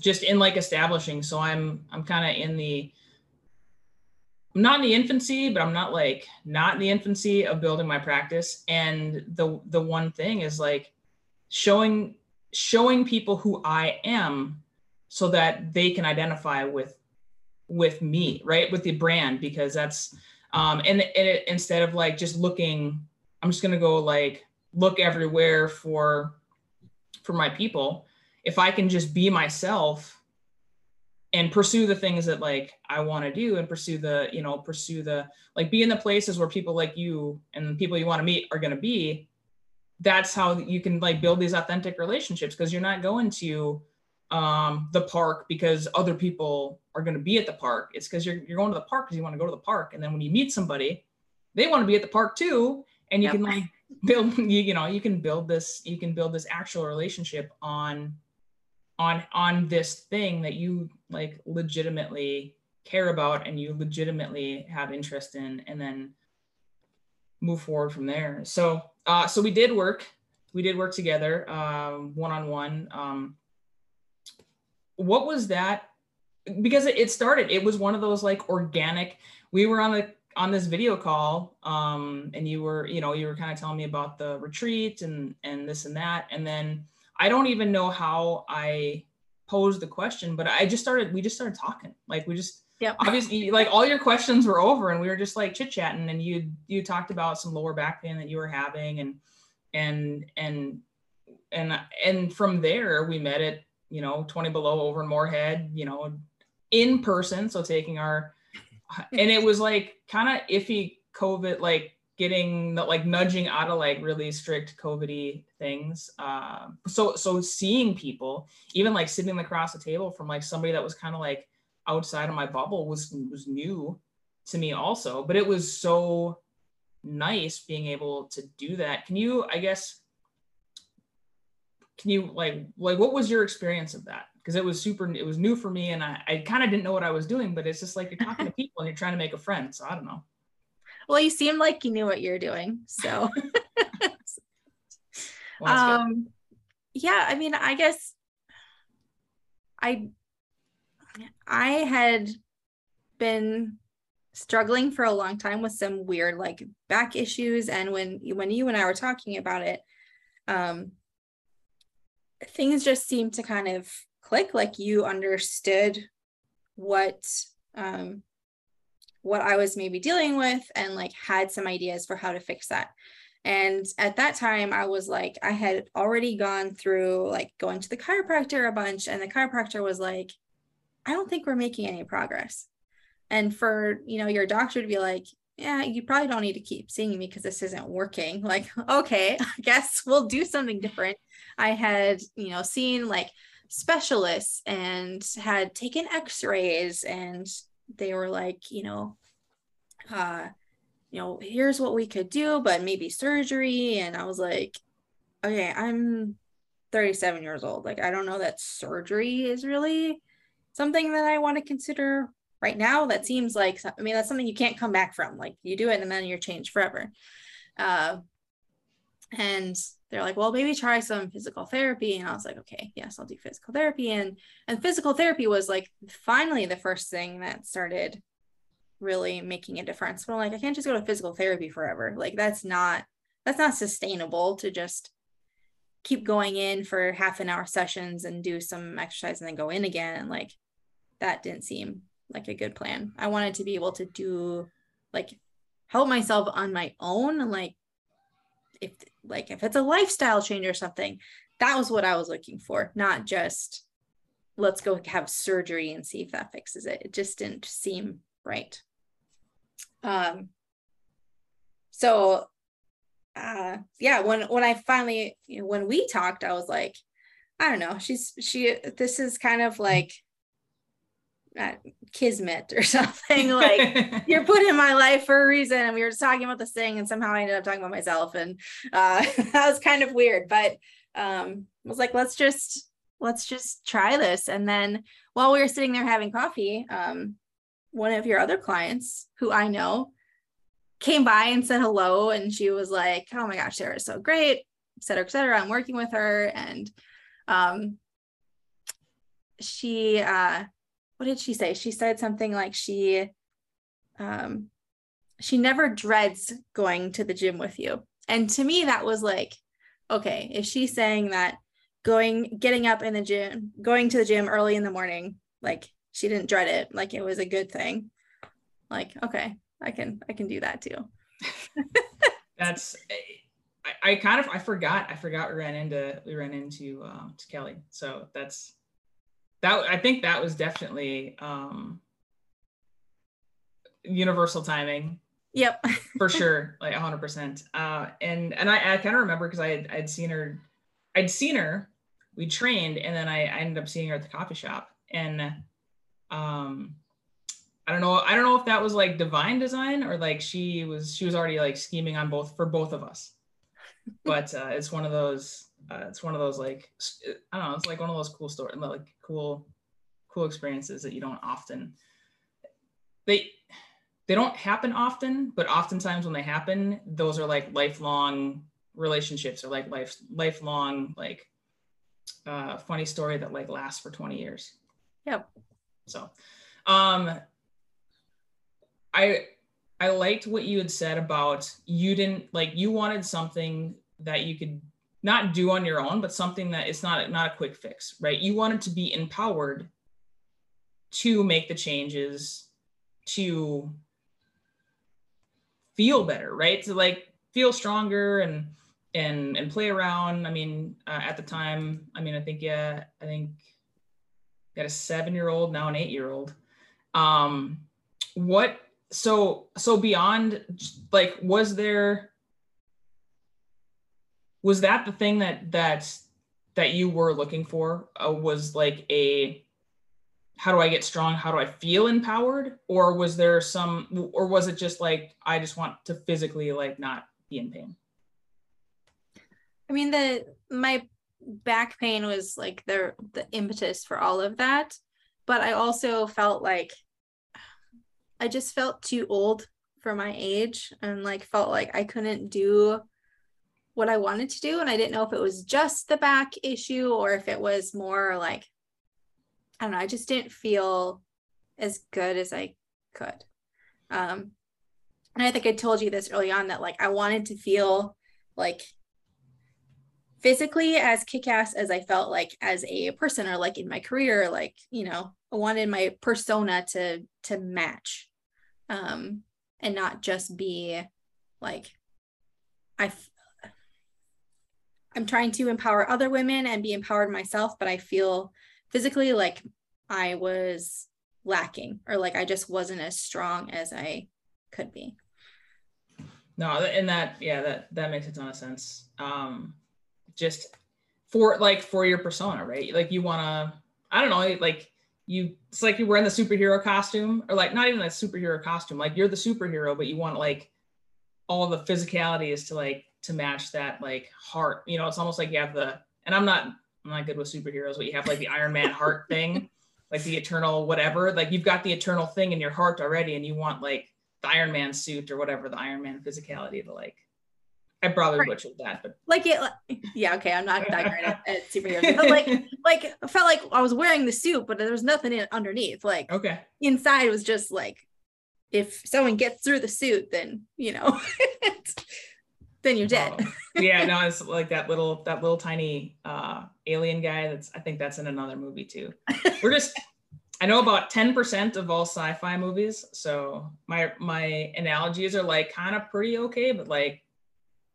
Speaker 1: just in like establishing. So i'm i'm kind of in the I'm not in the infancy, but I'm not like not in the infancy of building my practice. And the the one thing is like showing showing people who I am so that they can identify with with me, right? With the brand, because that's um and, and it, instead of like just looking, I'm just gonna go like look everywhere for for my people. If I can just be myself and pursue the things that like I want to do and pursue the, you know, pursue the like be in the places where people like you and the people you want to meet are gonna be, that's how you can like build these authentic relationships because you're not going to um, the park because other people are going to be at the park. It's because you're, you're going to the park because you want to go to the park. And then when you meet somebody, they want to be at the park too. And you yep. can like build, (laughs) you, you know, you can build this, you can build this actual relationship on, on, on this thing that you like legitimately care about and you legitimately have interest in. And then move forward from there. So, uh, so we did work, we did work together, one on one. What was that? Because it, it started, it was one of those like organic. We were on the on this video call, um, and you were, you know, you were kind of telling me about the retreat and and this and that, and then I don't even know how I posed the question, but I just started. We just started talking, like we just
Speaker 2: yeah
Speaker 1: obviously like all your questions were over and we were just like chit chatting and you you talked about some lower back pain that you were having and and and and and from there we met at you know 20 below over in moorhead you know in person so taking our and it was like kind of iffy covid like getting like nudging out of like really strict covid things. Uh, so so seeing people even like sitting across the table from like somebody that was kind of like outside of my bubble was was new to me also but it was so nice being able to do that. Can you i guess can you like like what was your experience of that? Because it was super it was new for me and i, I kind of didn't know what i was doing but it's just like you're talking to (laughs) people and you're trying to make a friend so i don't know
Speaker 2: well you seemed like you knew what you're doing so. (laughs) Well, um yeah i mean i guess i I had been struggling for a long time with some weird like back issues and when when you and I were talking about it um things just seemed to kind of click like you understood what um what I was maybe dealing with and like had some ideas for how to fix that. And at that time, I was like, I had already gone through like going to the chiropractor a bunch, and the chiropractor was like, I don't think we're making any progress. And for, you know, your doctor to be like, yeah, you probably don't need to keep seeing me because this isn't working. (laughs) Like, okay, I guess we'll do something different. I had, you know, seen like specialists and had taken x-rays and they were like, you know, uh, you know, here's what we could do, but maybe surgery. And I was like, okay, I'm 37 years old. Like, I don't know that surgery is really something that I want to consider right now. That seems like, I mean, that's something you can't come back from. Like you do it and then you're changed forever. Uh, and they're like, well, maybe try some physical therapy. And I was like, okay, yes, I'll do physical therapy. And and physical therapy was like finally the first thing that started really making a difference. But I'm like, I can't just go to physical therapy forever. Like that's not that's not sustainable to just keep going in for half an hour sessions and do some exercise and then go in again. And like that didn't seem like a good plan. I wanted to be able to do like help myself on my own like if like if it's a lifestyle change or something that was what i was looking for not just let's go have surgery and see if that fixes it. It just didn't seem right. Um so uh yeah when when i finally you know, when we talked i was like i don't know she's she this is kind of like uh, kismet or (laughs) something (laughs) like you're put in my life for a reason and we were just talking about this thing and somehow i ended up talking about myself and uh (laughs) that was kind of weird but um I was like let's just let's just try this and then while we were sitting there having coffee um one of your other clients who i know came by and said hello and she was like oh my gosh sarah is so great et cetera et cetera i'm working with her and um she uh what did she say? She said something like she um she never dreads going to the gym with you. And to me that was like okay, if she's saying that going getting up in the gym, going to the gym early in the morning, like she didn't dread it, like it was a good thing. Like okay, I can I can do that too. (laughs)
Speaker 1: That's I, I, kind of I forgot I forgot we ran into we ran into um to Kelly. So that's that I think that was definitely um universal timing.
Speaker 2: Yep.
Speaker 1: for (laughs) sure. Like hundred percent. Uh and and I, I kind of remember because I had I'd seen her I'd seen her, we trained, and then I, I ended up seeing her at the coffee shop. And um I don't know, I don't know if that was like divine design or like she was she was already like scheming on both for both of us. (laughs) But uh it's one of those uh, it's one of those like I don't know, it's like one of those cool stories, like cool, cool experiences that you don't often they they don't happen often, but oftentimes when they happen, those are like lifelong relationships or like life lifelong like uh, funny story that like lasts for 20 years.
Speaker 2: Yep.
Speaker 1: So, um, I I liked what you had said about you didn't like you wanted something that you could not do on your own, but something that it's not not a quick fix, right? You wanted to be empowered to make the changes, to feel better, right? To like feel stronger and and and play around. I mean, uh, at the time, I mean, I think yeah, I think got a seven year old now an eight year old. Um, what so so beyond like was there was that the thing that that that you were looking for? Uh, was like a how do i get strong? How do i feel empowered? Or was there some or was it just like i just want to physically like not be in pain?
Speaker 2: I mean the my back pain was like the the impetus for all of that. But i also felt like i just felt too old for my age and like felt like i couldn't do what I wanted to do. And I didn't know if it was just the back issue or if it was more like, I don't know, I just didn't feel as good as I could. Um, and I think I told you this early on that like I wanted to feel like physically as kick-ass as I felt like as a person or like in my career, like, you know, I wanted my persona to to match um and not just be like I I'm trying to empower other women and be empowered myself, but I feel physically like I was lacking or like I just wasn't as strong as I could be.
Speaker 1: No, and that yeah, that that makes a ton of sense. Um just for like for your persona, right? Like you want to I don't know, like you it's like you're wearing the superhero costume or like not even a superhero costume. Like you're the superhero, but you want like all the physicality is to like to match that like heart. You know, it's almost like you have the and I'm not I'm not good with superheroes, but you have like the Iron Man heart (laughs) thing, like the eternal whatever. Like you've got the eternal thing in your heart already, and you want like the Iron Man suit or whatever, the Iron Man physicality to like I probably right. butchered that, but
Speaker 2: like it, yeah, okay, I'm not that great at, at superheroes, but like, (laughs) like I felt like I was wearing the suit, but there was nothing in, underneath. Like,
Speaker 1: okay,
Speaker 2: inside was just like, if someone gets through the suit, then you know, (laughs) then you're dead.
Speaker 1: Oh. yeah, no, it's like that little that little tiny uh alien guy that's I think that's in another movie too. (laughs) We're just I know about 10% of all sci-fi movies. So my my analogies are like kind of pretty okay, but like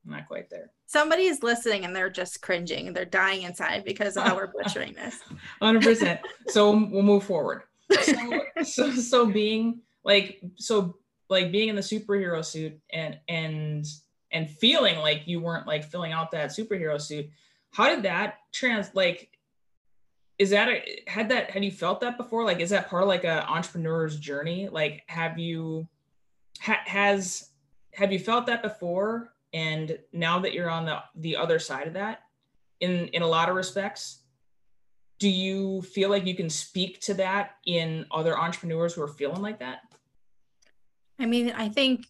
Speaker 1: not quite there.
Speaker 2: Somebody is listening and they're just cringing and they're dying inside because of how we're butchering this. (laughs)
Speaker 1: 100%. so we'll move forward. So, so so being like so like being in the superhero suit and and and feeling like you weren't like filling out that superhero suit how did that trans like is that a, had that had you felt that before? Like is that part of like a entrepreneur's journey? Like have you ha, has have you felt that before? And now that you're on the the other side of that in in a lot of respects do you feel like you can speak to that in other entrepreneurs who are feeling like that?
Speaker 2: I mean i think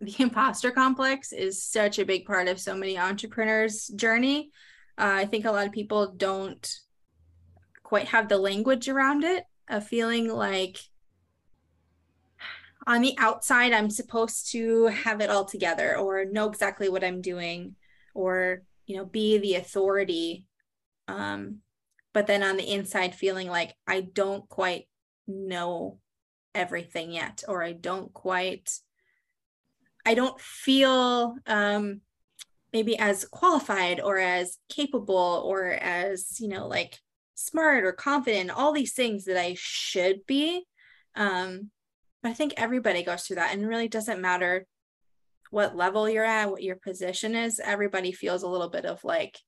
Speaker 2: the (laughs) imposter complex is such a big part of so many entrepreneurs journey. Uh, i think a lot of people don't quite have the language around it of feeling like on the outside i'm supposed to have it all together or know exactly what i'm doing or you know be the authority. Um but then on the inside feeling like i don't quite know everything yet or i don't quite I don't feel um, maybe as qualified or as capable or as, you know, like smart or confident, all these things that I should be. Um, but I think everybody goes through that and really doesn't matter what level you're at, what your position is. Everybody feels a little bit of like,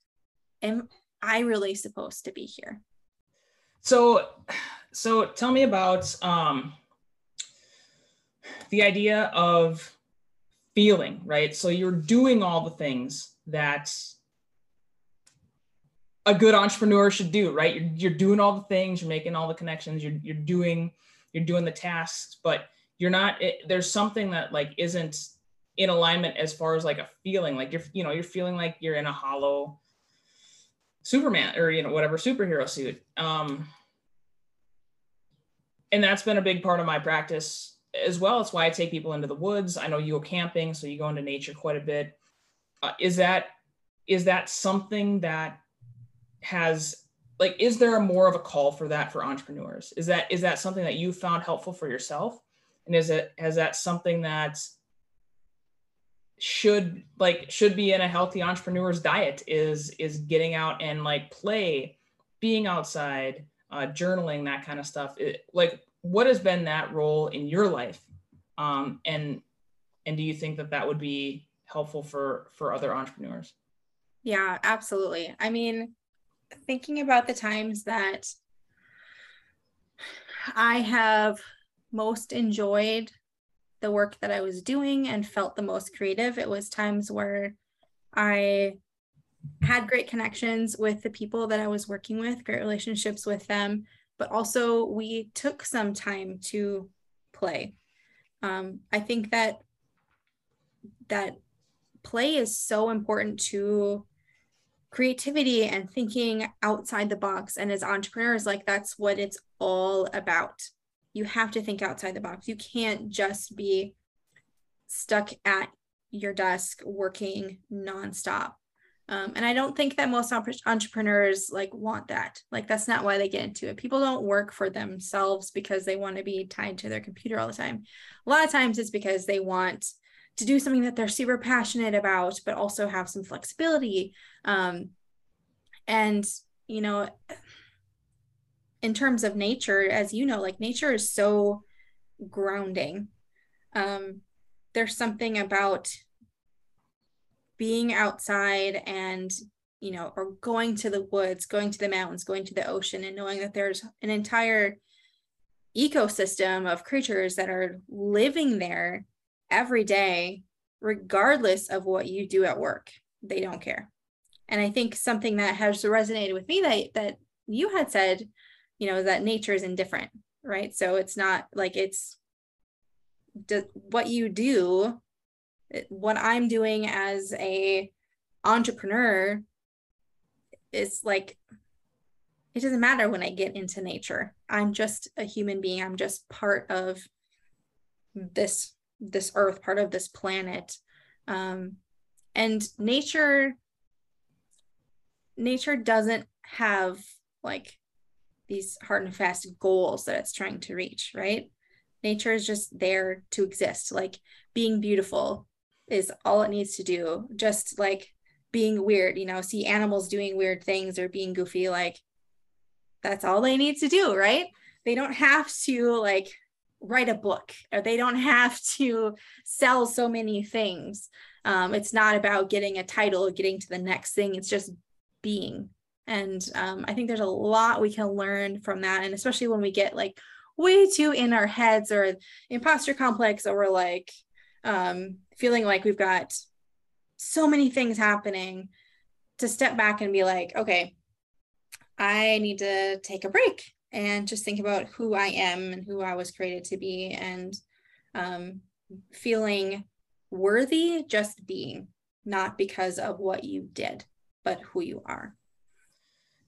Speaker 2: am I really supposed to be here?
Speaker 1: So, so tell me about um, the idea of feeling, right? So you're doing all the things that a good entrepreneur should do, right? You're, you're doing all the things, you're making all the connections, you're, you're doing, you're doing the tasks, but you're not, it, there's something that like isn't in alignment as far as like a feeling, like you're, you know, you're feeling like you're in a hollow Superman or, you know, whatever superhero suit. Um, and that's been a big part of my practice as well. It's why I take people into the woods. I know you go camping, so you go into nature quite a bit. Uh, is that is that something that has like is there a more of a call for that for entrepreneurs? Is that is that something that you found helpful for yourself? And is it has that something that should like should be in a healthy entrepreneur's diet is is getting out and like play, being outside, uh, journaling, that kind of stuff. It, like what has been that role in your life? Um, and and do you think that that would be helpful for for other entrepreneurs?
Speaker 2: Yeah absolutely. I mean thinking about the times that i have most enjoyed the work that i was doing and felt the most creative it was times where i had great connections with the people that i was working with great relationships with them but also we took some time to play. Um, I think that that play is so important to creativity and thinking outside the box. And as entrepreneurs, like that's what it's all about. You have to think outside the box. You can't just be stuck at your desk working nonstop. Um, and I don't think that most entrepreneurs like want that. Like that's not why they get into it. People don't work for themselves because they want to be tied to their computer all the time. A lot of times it's because they want to do something that they're super passionate about, but also have some flexibility. Um, and you know, in terms of nature, as you know, like nature is so grounding. Um, there's something about being outside and you know or going to the woods going to the mountains going to the ocean and knowing that there's an entire ecosystem of creatures that are living there every day regardless of what you do at work they don't care. And i think something that has resonated with me that that you had said you know that nature is indifferent right? So it's not like it's what you do what I'm doing as a entrepreneur is like it doesn't matter when I get into nature. I'm just a human being. I'm just part of this this earth, part of this planet. Um, and nature nature doesn't have like these hard and fast goals that it's trying to reach, right? Nature is just there to exist. Like being beautiful is all it needs to do. Just like being weird, you know, see animals doing weird things or being goofy, like that's all they need to do, right? They don't have to like write a book or they don't have to sell so many things. Um, it's not about getting a title, getting to the next thing. It's just being. And um, I think there's a lot we can learn from that. And especially when we get like way too in our heads or imposter complex, or we're like um, feeling like we've got so many things happening to step back and be like, okay, I need to take a break and just think about who I am and who I was created to be and um, feeling worthy just being, not because of what you did, but who you are.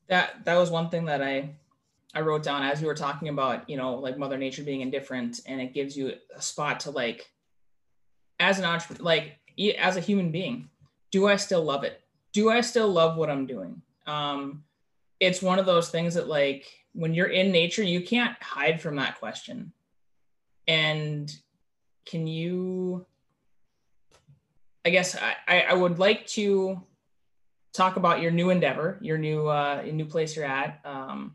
Speaker 1: That that was one thing that I I wrote down as we were talking about, you know, like Mother Nature being indifferent, and it gives you a spot to like, as an entrepreneur, like as a human being, do I still love it? Do I still love what I'm doing? Um, it's one of those things that like when you're in nature, you can't hide from that question. And can you, I guess I, I would like to talk about your new endeavor, your new, uh, new place you're at um,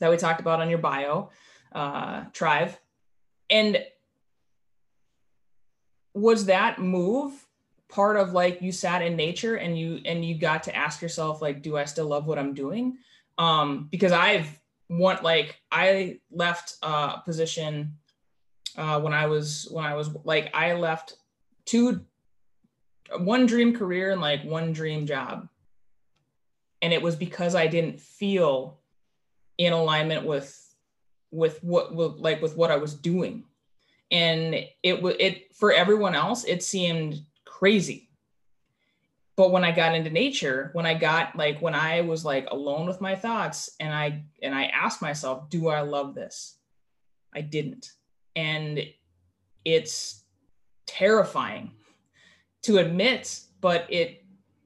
Speaker 1: that we talked about on your bio, uh, Trive. And was that move part of like you sat in nature and you and you got to ask yourself like do i still love what i'm doing um because i've want like I left a position uh, when I was when I was like I left two one dream career and like one dream job. And it was because I didn't feel in alignment with with what with, like with what I was doing. And it was it for everyone else it seemed crazy. But when i got into nature when i got like when i was like alone with my thoughts and i and i asked myself do i love this? I didn't. And it's terrifying to admit but it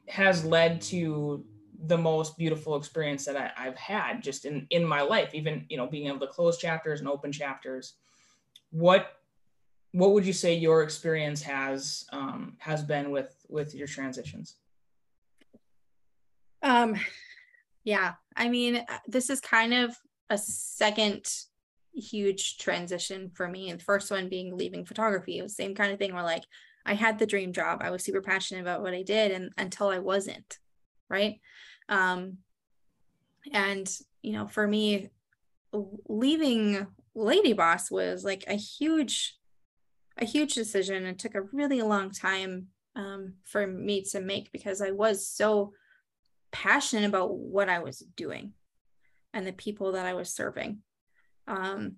Speaker 1: has led to the most beautiful experience that I, have had just in in my life even you know being able to close chapters and open chapters. What what would you say your experience has um, has been with with your transitions?
Speaker 2: Um yeah i mean uh, this is kind of a second huge transition for me and the first one being leaving photography. It was the same kind of thing where like i had the dream job. I was super passionate about what i did and until i wasn't right? Um and you know for me leaving LadyBoss was like a huge a huge decision and took a really long time um, for me to make because I was so passionate about what I was doing and the people that I was serving. Um,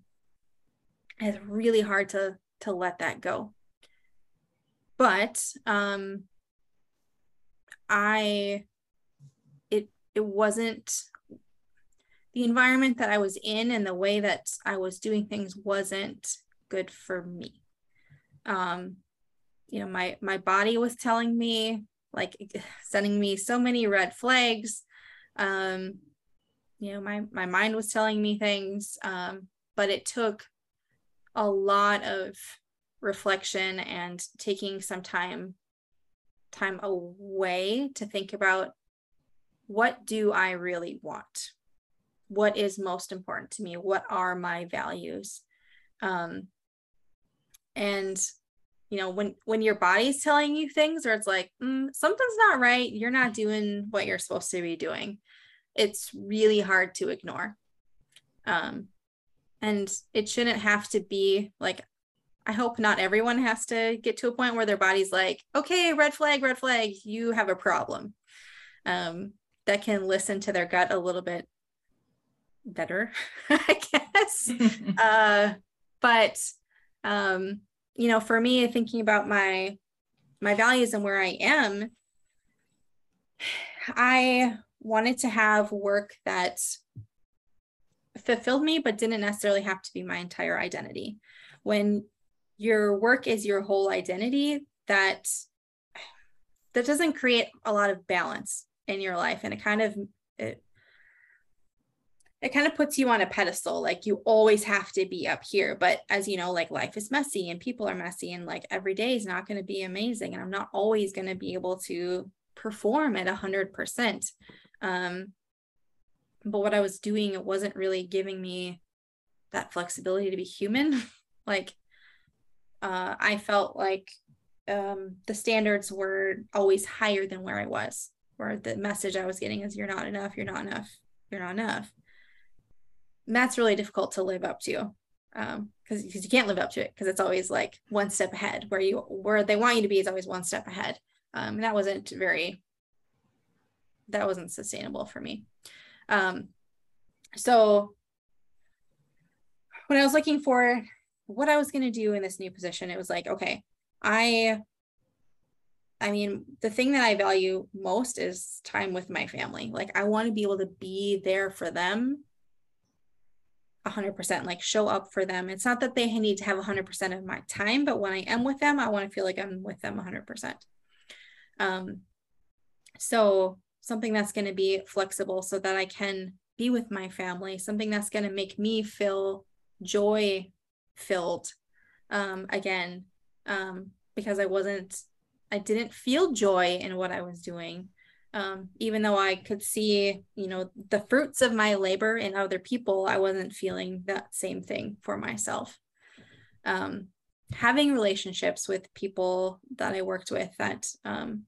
Speaker 2: it's really hard to to let that go. But um, I it it wasn't the environment that I was in and the way that I was doing things wasn't good for me um you know my my body was telling me like (sighs) sending me so many red flags um you know my my mind was telling me things um but it took a lot of reflection and taking some time time away to think about what do I really want? What is most important to me? What are my values? Um, and you know when when your body's telling you things or it's like mm, something's not right you're not doing what you're supposed to be doing it's really hard to ignore. Um and it shouldn't have to be like i hope not everyone has to get to a point where their body's like okay red flag red flag you have a problem. Um that can listen to their gut a little bit better (laughs) i guess. (laughs) Uh but um you know for me thinking about my my values and where i am i wanted to have work that fulfilled me but didn't necessarily have to be my entire identity. When your work is your whole identity that that doesn't create a lot of balance in your life. And it kind of it it kind of puts you on a pedestal like you always have to be up here but as you know like life is messy and people are messy and like every day is not going to be amazing and i'm not always going to be able to perform at 100% um but what i was doing it wasn't really giving me that flexibility to be human. (laughs) Like uh i felt like um the standards were always higher than where i was where the message i was getting is you're not enough you're not enough you're not enough that's really difficult to live up to um because because you can't live up to it because it's always like one step ahead where you where they want you to be is always one step ahead um and that wasn't very that wasn't sustainable for me um so when i was looking for what i was going to do in this new position it was like okay i I mean, the thing that I value most is time with my family. Like, I want to be able to be there for them 100% like show up for them. It's not that they need to have 100% of my time but when i am with them i want to feel like i'm with them 100% um, so something that's going to be flexible so that i can be with my family something that's going to make me feel joy filled um, again um, because i wasn't i didn't feel joy in what i was doing um, even though I could see, you know, the fruits of my labor in other people, I wasn't feeling that same thing for myself. Um, having relationships with people that I worked with that um,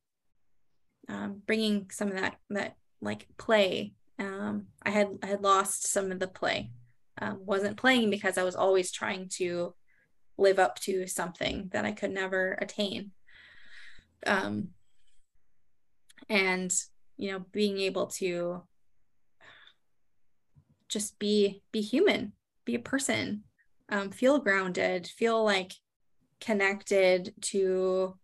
Speaker 2: um, bringing some of that that like play. Um, I had I had lost some of the play. Um, wasn't playing because I was always trying to live up to something that I could never attain. Um, and you know being able to just be be human be a person um, feel grounded feel like connected to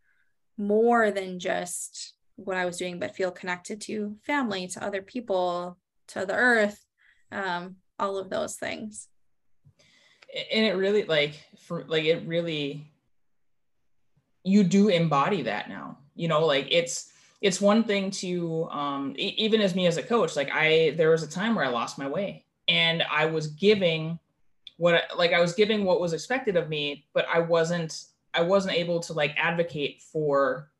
Speaker 2: more than just what i was doing but feel connected to family to other people to the earth um, all of those things.
Speaker 1: And it really like for like it really you do embody that now you know like it's it's one thing to um, e- even as me as a coach like i there was a time where i lost my way and i was giving what like i was giving what was expected of me but i wasn't i wasn't able to like advocate for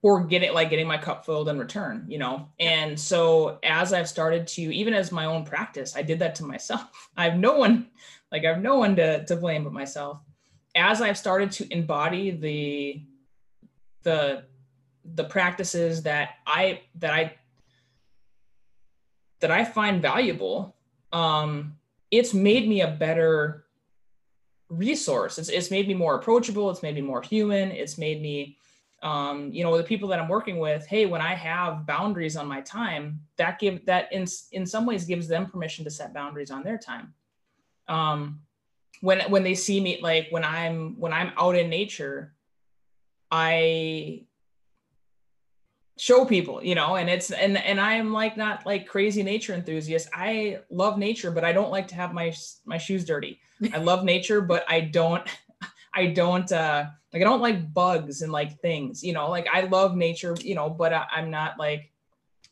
Speaker 1: for getting like getting my cup filled in return you know? And so as i've started to even as my own practice i did that to myself. (laughs) I have no one like i have no one to, to blame but myself. As i've started to embody the the the practices that I that I that I find valuable, um, it's made me a better resource. It's it's made me more approachable. It's made me more human. It's made me, um, you know, the people that I'm working with. Hey, when I have boundaries on my time, that give that in in some ways gives them permission to set boundaries on their time. Um, when when they see me, like when I'm when I'm out in nature, I show people you know and it's and and i am like not like crazy nature enthusiast. I love nature but i don't like to have my my shoes dirty. I love (laughs) nature but i don't i don't uh like i don't like bugs and like things you know like i love nature you know but I, i'm not like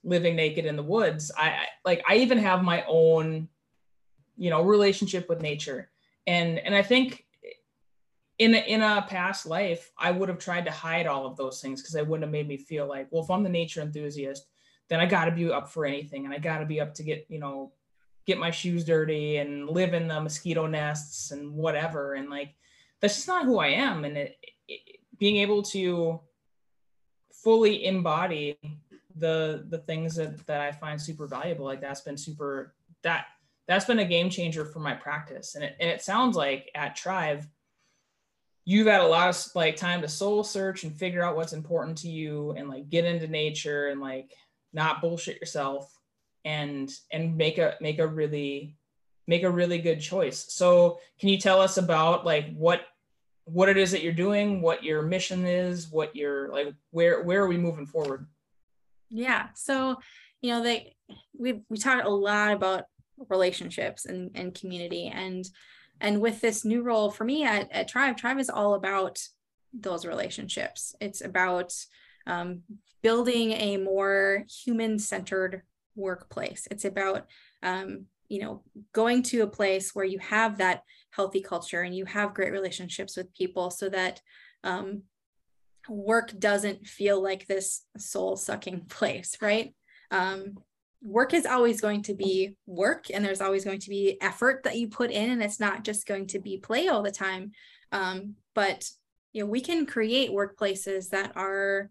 Speaker 1: living naked in the woods. I, I like i even have my own you know relationship with nature. And and i think in a, in a past life, I would have tried to hide all of those things because they wouldn't have made me feel like, well, if I'm the nature enthusiast, then I got to be up for anything, and I got to be up to get you know, get my shoes dirty and live in the mosquito nests and whatever, and like that's just not who I am. And it, it, being able to fully embody the the things that that I find super valuable, like that's been super that that's been a game changer for my practice. And it, and it sounds like at Tribe you've had a lot of like time to soul search and figure out what's important to you and like get into nature and like not bullshit yourself and and make a make a really make a really good choice. So can you tell us about like what what it is that you're doing what your mission is what you're like where where are we moving forward?
Speaker 2: Yeah. So you know they we we talked a lot about relationships and and community and and with this new role for me at, at Tribe, Tribe is all about those relationships. It's about um, building a more human centered workplace. It's about, um, you know, going to a place where you have that healthy culture and you have great relationships with people so that um, work doesn't feel like this soul sucking (laughs) place, right? Um, work is always going to be work and there's always going to be effort that you put in and it's not just going to be play all the time. Um, but you know we can create workplaces that are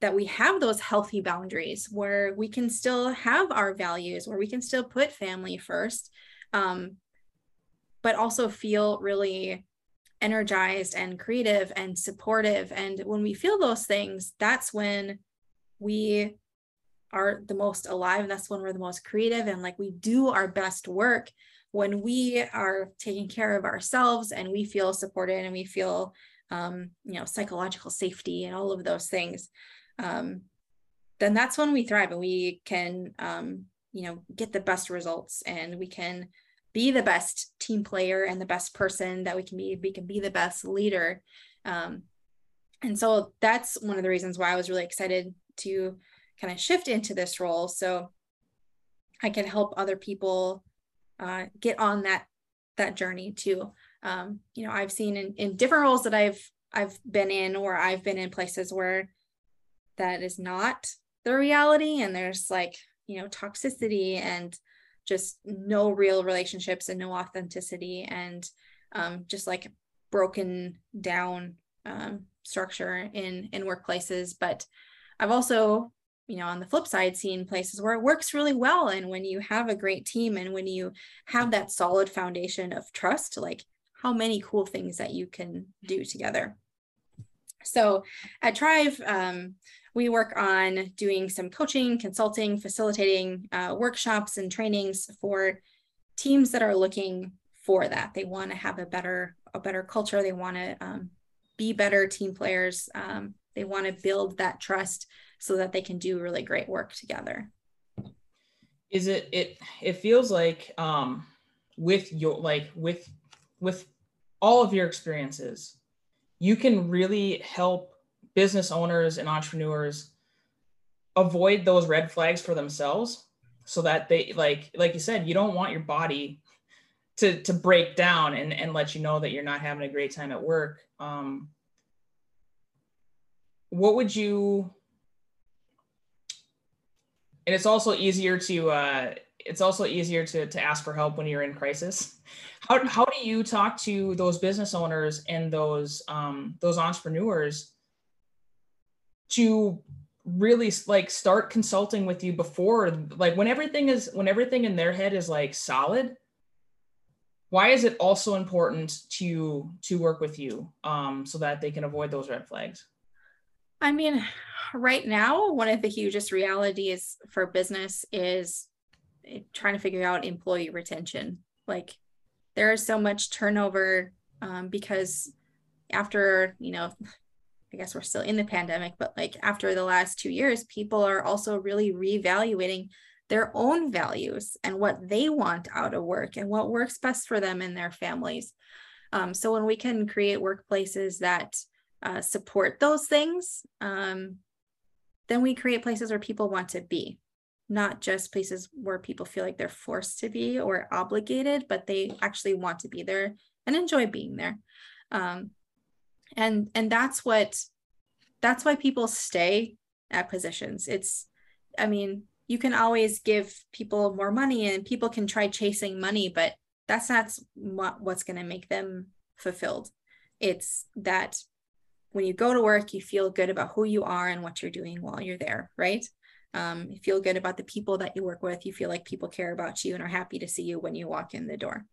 Speaker 2: that we have those healthy boundaries where we can still have our values where we can still put family first um, but also feel really energized and creative and supportive. And when we feel those things that's when we are the most alive that's when we're the most creative and like we do our best work when we are taking care of ourselves and we feel supported and we feel um, you know psychological safety and all of those things um, then that's when we thrive and we can um, you know get the best results and we can be the best team player and the best person that we can be we can be the best leader um, and so that's one of the reasons why i was really excited to kind of shift into this role so i can help other people uh, get on that that journey too. Um, you know i've seen in, in different roles that i've i've been in or i've been in places where that is not the reality and there's like you know toxicity and just no real relationships and no authenticity and um, just like broken down um, structure in in workplaces. But i've also you know on the flip side seeing places where it works really well and when you have a great team and when you have that solid foundation of trust like how many cool things that you can do together so at Trive, um, we work on doing some coaching, consulting, facilitating uh, workshops and trainings for teams that are looking for that. They want to have a better a better culture. They want to um, be better team players. Um, they want to build that trust so that they can do really great work together.
Speaker 1: Is it it it feels like um, with your like with with all of your experiences, you can really help business owners and entrepreneurs avoid those red flags for themselves so that they like like you said you don't want your body to to break down and and let you know that you're not having a great time at work um what would you and it's also easier to uh it's also easier to to ask for help when you're in crisis. How, how do you talk to those business owners and those um those entrepreneurs to really like start consulting with you before like when everything is when everything in their head is like solid why is it also important to to work with you um so that they can avoid those red flags
Speaker 2: i mean (sighs) right now one of the hugest realities for business is eh, trying to figure out employee retention like there is so much turnover um, because after you know (sighs) I guess we're still in the pandemic, but like after the last two years, people are also really reevaluating their own values and what they want out of work and what works best for them and their families. Um, so when we can create workplaces that uh, support those things, um, then we create places where people want to be, not just places where people feel like they're forced to be or obligated, but they actually want to be there and enjoy being there. Um, and and that's what that's why people stay at positions. It's i mean you can always give people more money and people can try chasing money but that's not what, what's going to make them fulfilled. It's that when you go to work you feel good about who you are and what you're doing while you're there right um, you feel good about the people that you work with you feel like people care about you and are happy to see you when you walk in the door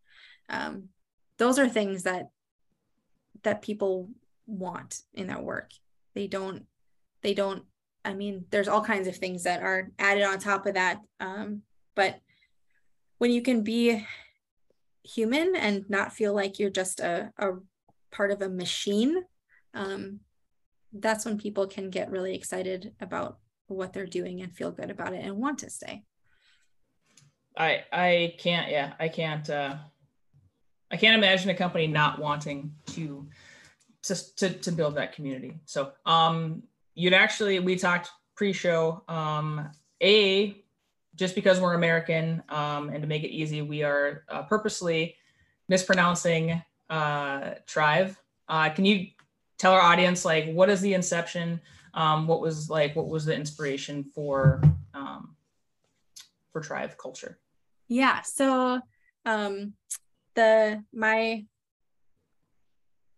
Speaker 2: um, those are things that that people want in their work. They don't, they don't, I mean, there's all kinds of things that are added on top of that. Um, but when you can be human and not feel like you're just a, a part of a machine, um, that's when people can get really excited about what they're doing and feel good about it and want to stay.
Speaker 1: I I can't yeah I can't uh, I can't imagine a company not wanting to to, to, to build that community. So um, you'd actually, we talked pre-show, um, A, just because we're American um, and to make it easy, we are uh, purposely mispronouncing uh, Trive. Uh, can you tell our audience like what is the inception? Um, what was like what was the inspiration for um, for tribe culture?
Speaker 2: Yeah, so um, the my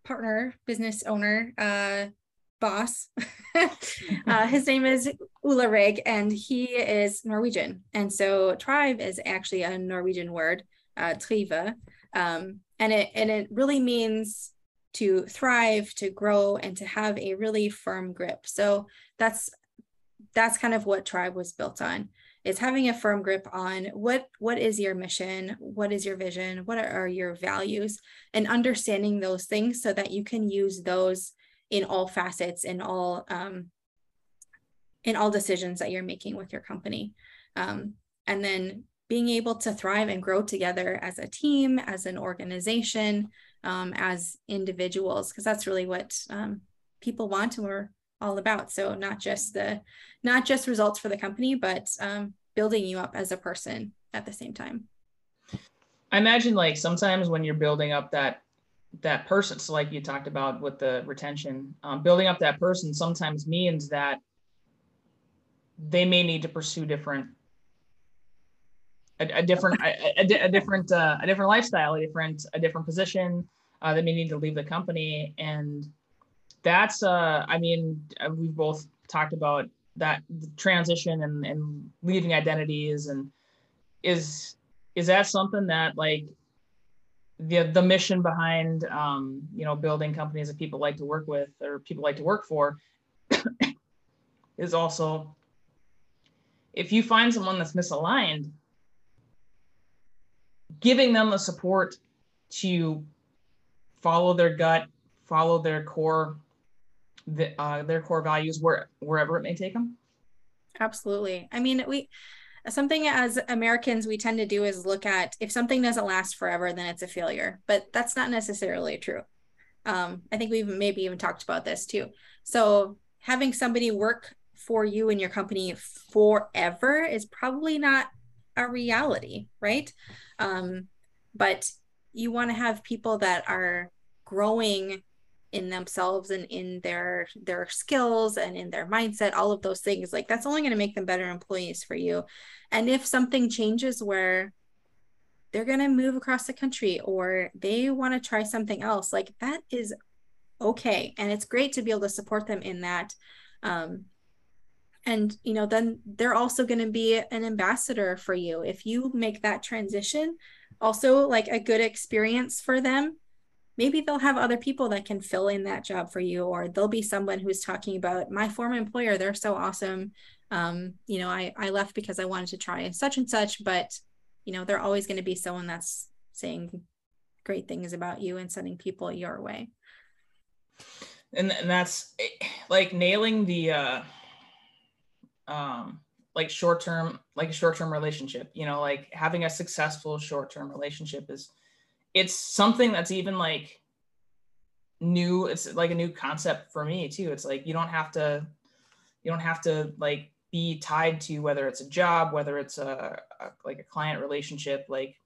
Speaker 2: partner, business owner, uh, boss. (laughs) uh, his name is Ulrik, and he is Norwegian. And so tribe is actually a Norwegian word, uh, trive, um, and it and it really means to thrive, to grow, and to have a really firm grip. So that's that's kind of what tribe was built on is having a firm grip on what what is your mission what is your vision what are, your values and understanding those things so that you can use those in all facets in all um, in all decisions that you're making with your company um, and then being able to thrive and grow together as a team as an organization um, as individuals because that's really what um, people want and we're all about. So not just the not just results for the company but um, building you up as a person at the same time.
Speaker 1: I imagine like sometimes when you're building up that that person so like you talked about with the retention um, building up that person sometimes means that they may need to pursue different a, a different a, a, a, different uh, a different lifestyle a different a different position uh, may need to leave the company. And that's uh i mean uh, we've both talked about that transition and, and leaving identities and is is that something that like the the mission behind um, you know building companies that people like to work with or people like to work for (coughs) is also if you find someone that's misaligned giving them the support to follow their gut follow their core the, uh, their core values where wherever it may take them?
Speaker 2: Absolutely. I mean we something as americans we tend to do is look at if something doesn't last forever then it's a failure but that's not necessarily true. Um, i think we've maybe even talked about this too. So having somebody work for you and your company forever is probably not a reality right? Um, but you want to have people that are growing in themselves and in their their skills and in their mindset all of those things. Like that's only going to make them better employees for you. And if something changes where they're going to move across the country or they want to try something else like that is okay. And it's great to be able to support them in that um, and you know then they're also going to be an ambassador for you. If you make that transition also like a good experience for them maybe they'll have other people that can fill in that job for you or there'll be someone who's talking about my former employer they're so awesome. Um, you know I, I left because i wanted to try and such and such but you know they're always going to be someone that's saying great things about you and sending people your way.
Speaker 1: And, and that's like nailing the uh um like short term like a short term relationship you know like having a successful short term relationship is it's something that's even like new it's like a new concept for me too. It's like you don't have to you don't have to like be tied to whether it's a job whether it's a, a like a client relationship like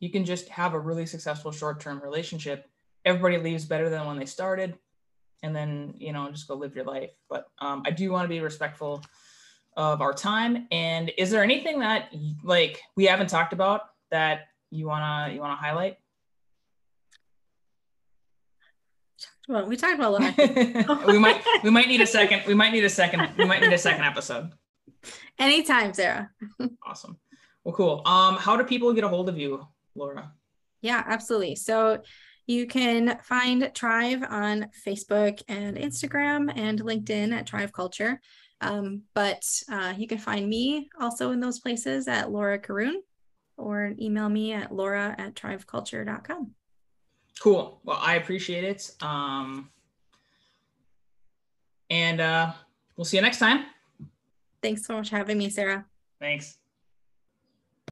Speaker 1: you can just have a really successful short-term relationship. Everybody leaves better than when they started and then you know just go live your life but um, i do want to be respectful of our time and is there anything that like we haven't talked about that you wanna you wanna highlight?
Speaker 2: Well, we talked about a
Speaker 1: lot. (laughs) we might we might need a second. We might need a second. We might need a second episode.
Speaker 2: Anytime, Sarah.
Speaker 1: awesome. Well, cool. Um, how do people get a hold of you, Laura?
Speaker 2: Yeah, absolutely. So you can find Trive on Facebook and Instagram and LinkedIn at Trive Culture. Um, but uh, you can find me also in those places at Laura Caroon or email me at laura at triveculture.com.
Speaker 1: Cool. Well, I appreciate it. Um, and uh, we'll see you next time.
Speaker 2: Thanks so much for having me, Sarah.
Speaker 1: Thanks.